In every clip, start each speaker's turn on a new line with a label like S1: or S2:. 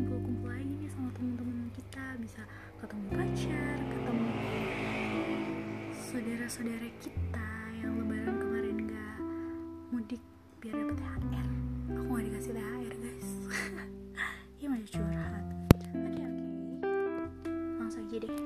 S1: kumpul-kumpul lagi nih sama teman-teman kita. Bisa ketemu pacar ketemu saudara-saudara kita yang lebaran kemarin gak mudik biar dapet THR aku gak dikasih THR guys. Ya masih curhat. Oke oke. Langsung aja deh.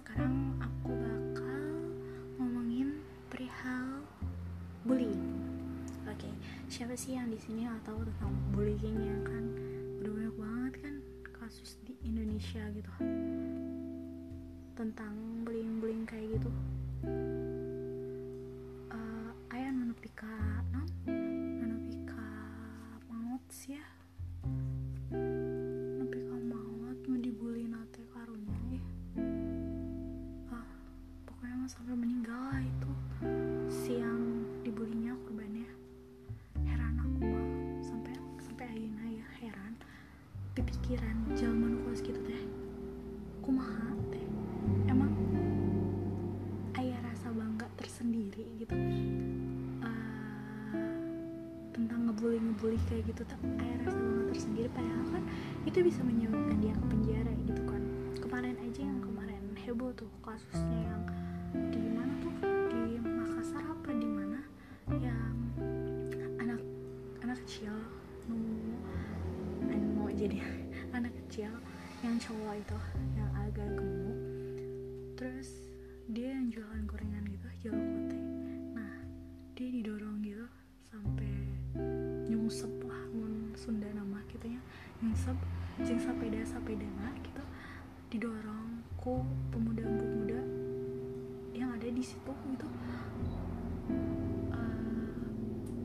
S1: Sekarang aku bakal ngomongin perihal bullying. Oke okay. siapa sih yang di sini tahu tentang bullying ya kan banyak banget kan kasus di Indonesia gitu. Tentang bullying-bullying kayak gitu kumaha teh emang ayah rasa bangga tersendiri gitu. Uh, tentang ngebully ngebully kayak gitu tak ayah rasa bangga tersendiri. Padahal kan itu bisa menyebabkan dia ke penjara gitu kan. Kemarin aja yang kemarin heboh tuh kasusnya yang di mana tuh? Di Makassar apa di mana? Yang anak anak kecil mau mau jadi yang cowok itu yang agak gemuk. Terus dia yang jualan gorengan gitu jual kote nah dia didorong gitu sampai nyungsep lah mun Sunda nama gitu ya. Nyungsep jeng sepeda sepeda gitu. Didorong ku pemuda-pemuda yang ada di situ gitu. Uh,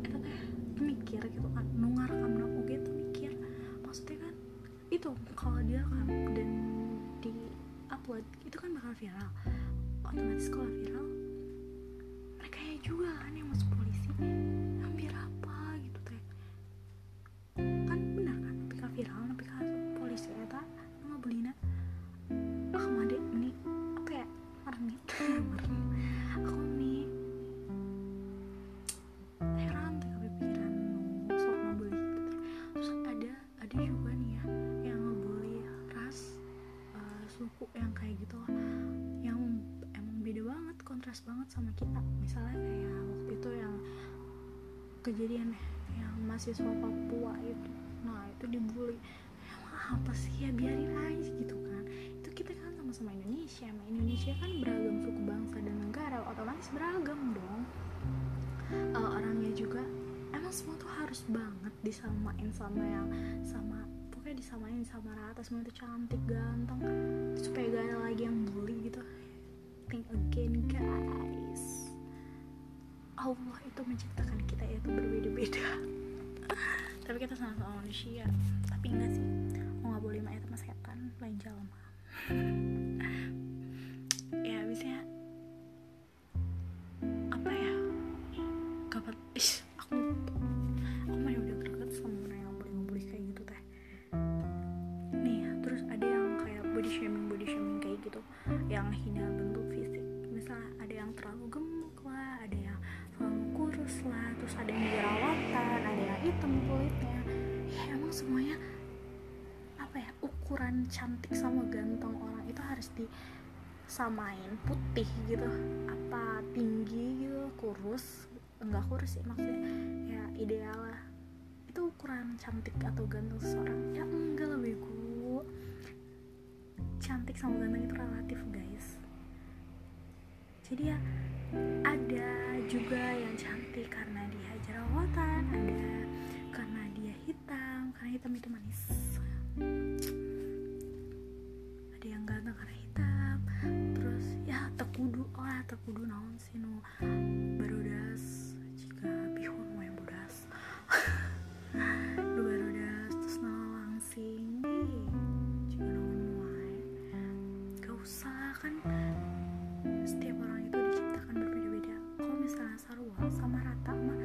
S1: itu teh? Mikir gitu kan nungar itu kalau dia kan dan di upload itu kan bakal viral. Otomatis kalau viral banget sama kita. Misalnya kayak waktu itu yang kejadian yang mahasiswa Papua itu. Nah itu dibully. Emang apa sih ya biarin aja gitu kan. Itu kita kan sama-sama Indonesia. Emang Indonesia kan beragam suku bangsa dan negara. Otomatis beragam dong. Uh, orangnya juga emang semua tuh harus banget disamain sama yang sama pokoknya disamain sama rata. Semua itu cantik ganteng supaya gak ada lagi yang bully gitu. Think again guys Allah itu menciptakan kita itu berbeda-beda. Tapi kita sama-sama manusia. Tapi enggak sih mau nggak boleh itu mas setan lain jalan ya bisa cantik sama ganteng orang itu harus disamain putih gitu. Apa tinggi gitu kurus? Enggak kurus sih maksudnya ya ideal lah. Itu ukuran cantik atau ganteng seseorang? Ya enggak lah bego cantik sama ganteng itu relatif guys. Jadi ya ada juga yang cantik karena dia jerawatan ada karena dia hitam karena hitam itu manis yang ganteng karena hitam. Terus ya tekudu lah tekudu naon sih nu barudas jika bihun mau yang bodas. Nu barudas terus naon langsing jika naon wae. Gak usah kan setiap orang itu diciptakan berbeda-beda. Kalau misalnya sarua sama rata mah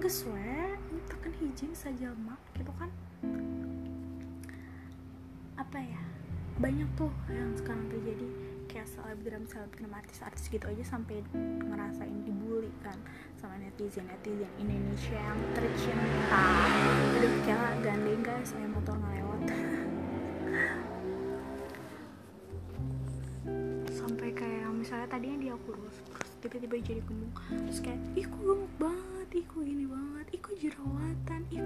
S1: geus we tekan hiji saja mak gitu kan? Apa ya banyak tuh yang sekarang terjadi. Kayak selebgram selebgram artis-artis gitu aja sampai ngerasain dibully kan sama netizen netizen Indonesia yang tercinta. Aduh kayak gandeng guys saya motor ngelewat. Sampai kayak misalnya tadinya dia kurus terus tiba-tiba jadi gemuk terus kayak ih kok gemuk banget ih gini banget ih jerawatan ih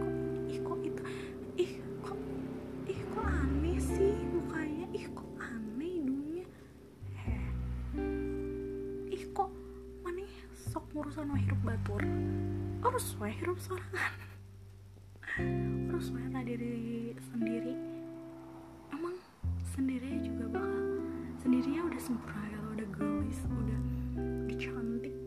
S1: wah hirup batur harus wah hirup sorangan. Harus wah diri sendiri. Emang sendiri juga bakal sendirinya udah sempurna kalau udah gelis udah udah cantik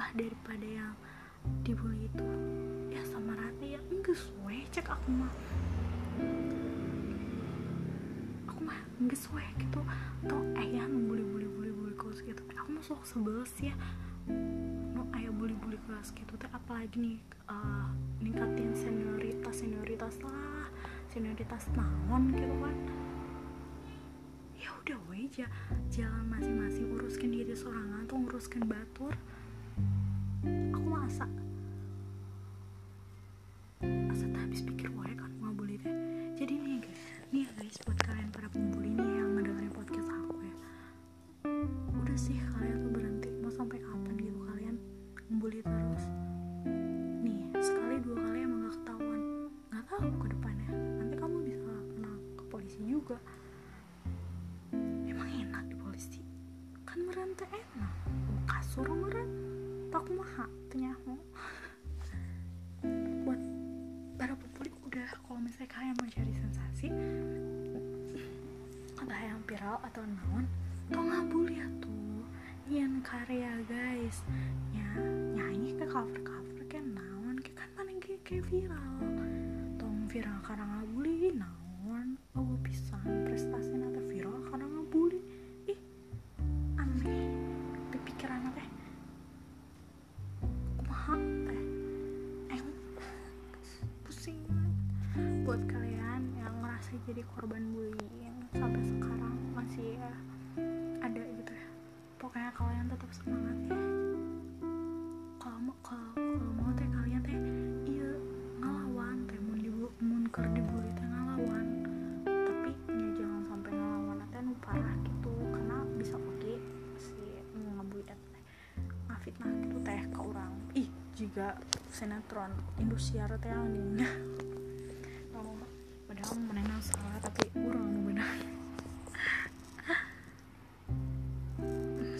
S1: lah daripada yang dibully itu ya sama Rati ya. Enggak suwe. Cek aku mah. Aku mah enggak suwe gitu. Atau ayah membuli bully bully bully kelas gitu. Aku mah sok sebel sih ya. No ayah bully bully kelas gitu. Teh apalagi nih uh, ningkatin senioritas senioritas lah. Senioritas naon gitu kan. Ya udah we aja jalan masing-masing. Uruskan diri sorangan tuh nguruskan batur masa asa tak habis pikir wae kan? Mau bully teh jadi nih guys nih guys buat kalian para pembuli nih yang ngedengerin podcast aku ya. Udah sih kalian tuh berhenti. Mau sampai kapan gitu kalian membuli terus? Nih sekali dua kali emang gak ketahuan. Nggak tahu ke depannya. Nanti kamu bisa kena ke polisi juga. Emang enak di polisi? Kan meren teh enak. Kasur meren tak maha tenyaho buat para publik udah kalau misalnya kalian mau cari sensasi entah yang viral atau naon tau ngabul ya tuh nyian karya guys. Ya nyanyi ke cover cover kayak naon kan mana kayak, viral. Tong viral karena ngabuli naon. Oh pisan bullying sampai sekarang masih ya ada gitu ya. Pokoknya kalian tetap semangat. Ya kalau mau kalau kalau mau teh kalian teh iya ngelawan teh mun mun keur dibully teh ngelawan. Tapi ya jangan sampai ngelawan teh nu parah gitu karena bisa oke si ngabully teh ngafitnah gitu teh ke orang ih jika sinetron Indosiar teh anjing padahal menenang salah tapi urang nu benar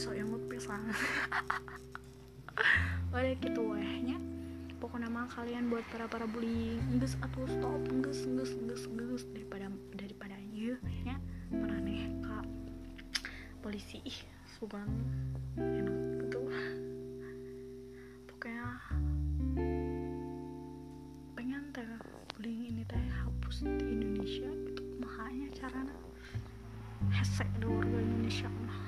S1: so yang pisan Wadah gitu wehnya. Pokoknya mah kalian buat para para bullying nges atau stop nges nges nges nges daripada daripada iya ya meraneh kak? Polisi sugan enak gitu. Pokoknya pengen teh bullying ini teh hapus di Indonesia itu mahanya caranya. Hesek ada warga Indonesia. Mah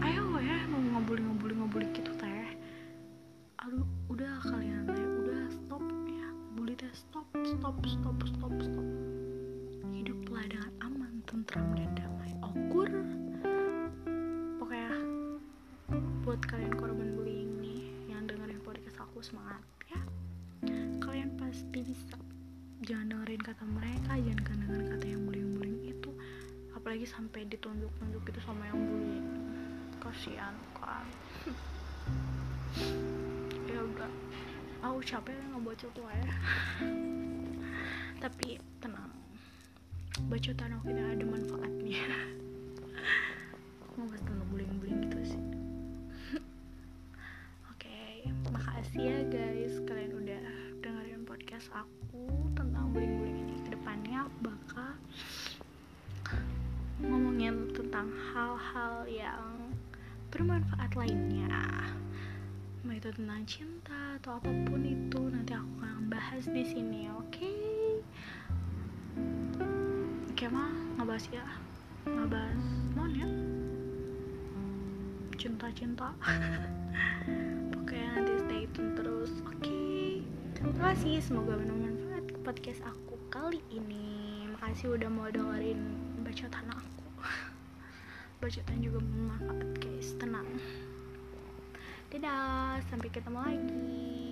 S1: ayo ya mau ngobuli ngobuli ngobuli gitu teh. Aduh udah kalian teh. Udah stop ya. Bully teh stop stop stop stop stop. Hiduplah dengan aman tentram dan damai. Okur. Pokoknya buat kalian korban bullying nih yang dengerin podcast aku semangat kalian pasti bisa jangan dengerin kata mereka jangan dengerin kata yang bullying bullying itu. Apalagi sampai ditunjuk-tunjuk gitu sama yang bully kasihan kan. Ya udah. Aku capek ngebacot tuh ya. Tapi tenang. Bacotan tidak ada manfaatnya. Mau gak tentang podcast aku tentang bullying-bullying ini. Ke depannya aku bakal ngomongin tentang hal-hal yang bermanfaat lainnya. Mau itu tentang cinta atau apa pun itu nanti aku akan bahas di sini oke? Okay? oke okay, mah ngebahas ya? Ngebahas non ya? Cinta-cinta. Pokoknya nanti stay tune terus kasih semoga bermanfaat podcast aku kali ini. Makasih udah mau dengerin bacotan aku. Bacotan juga bermanfaat guys. Tenang. Dadah sampai ketemu lagi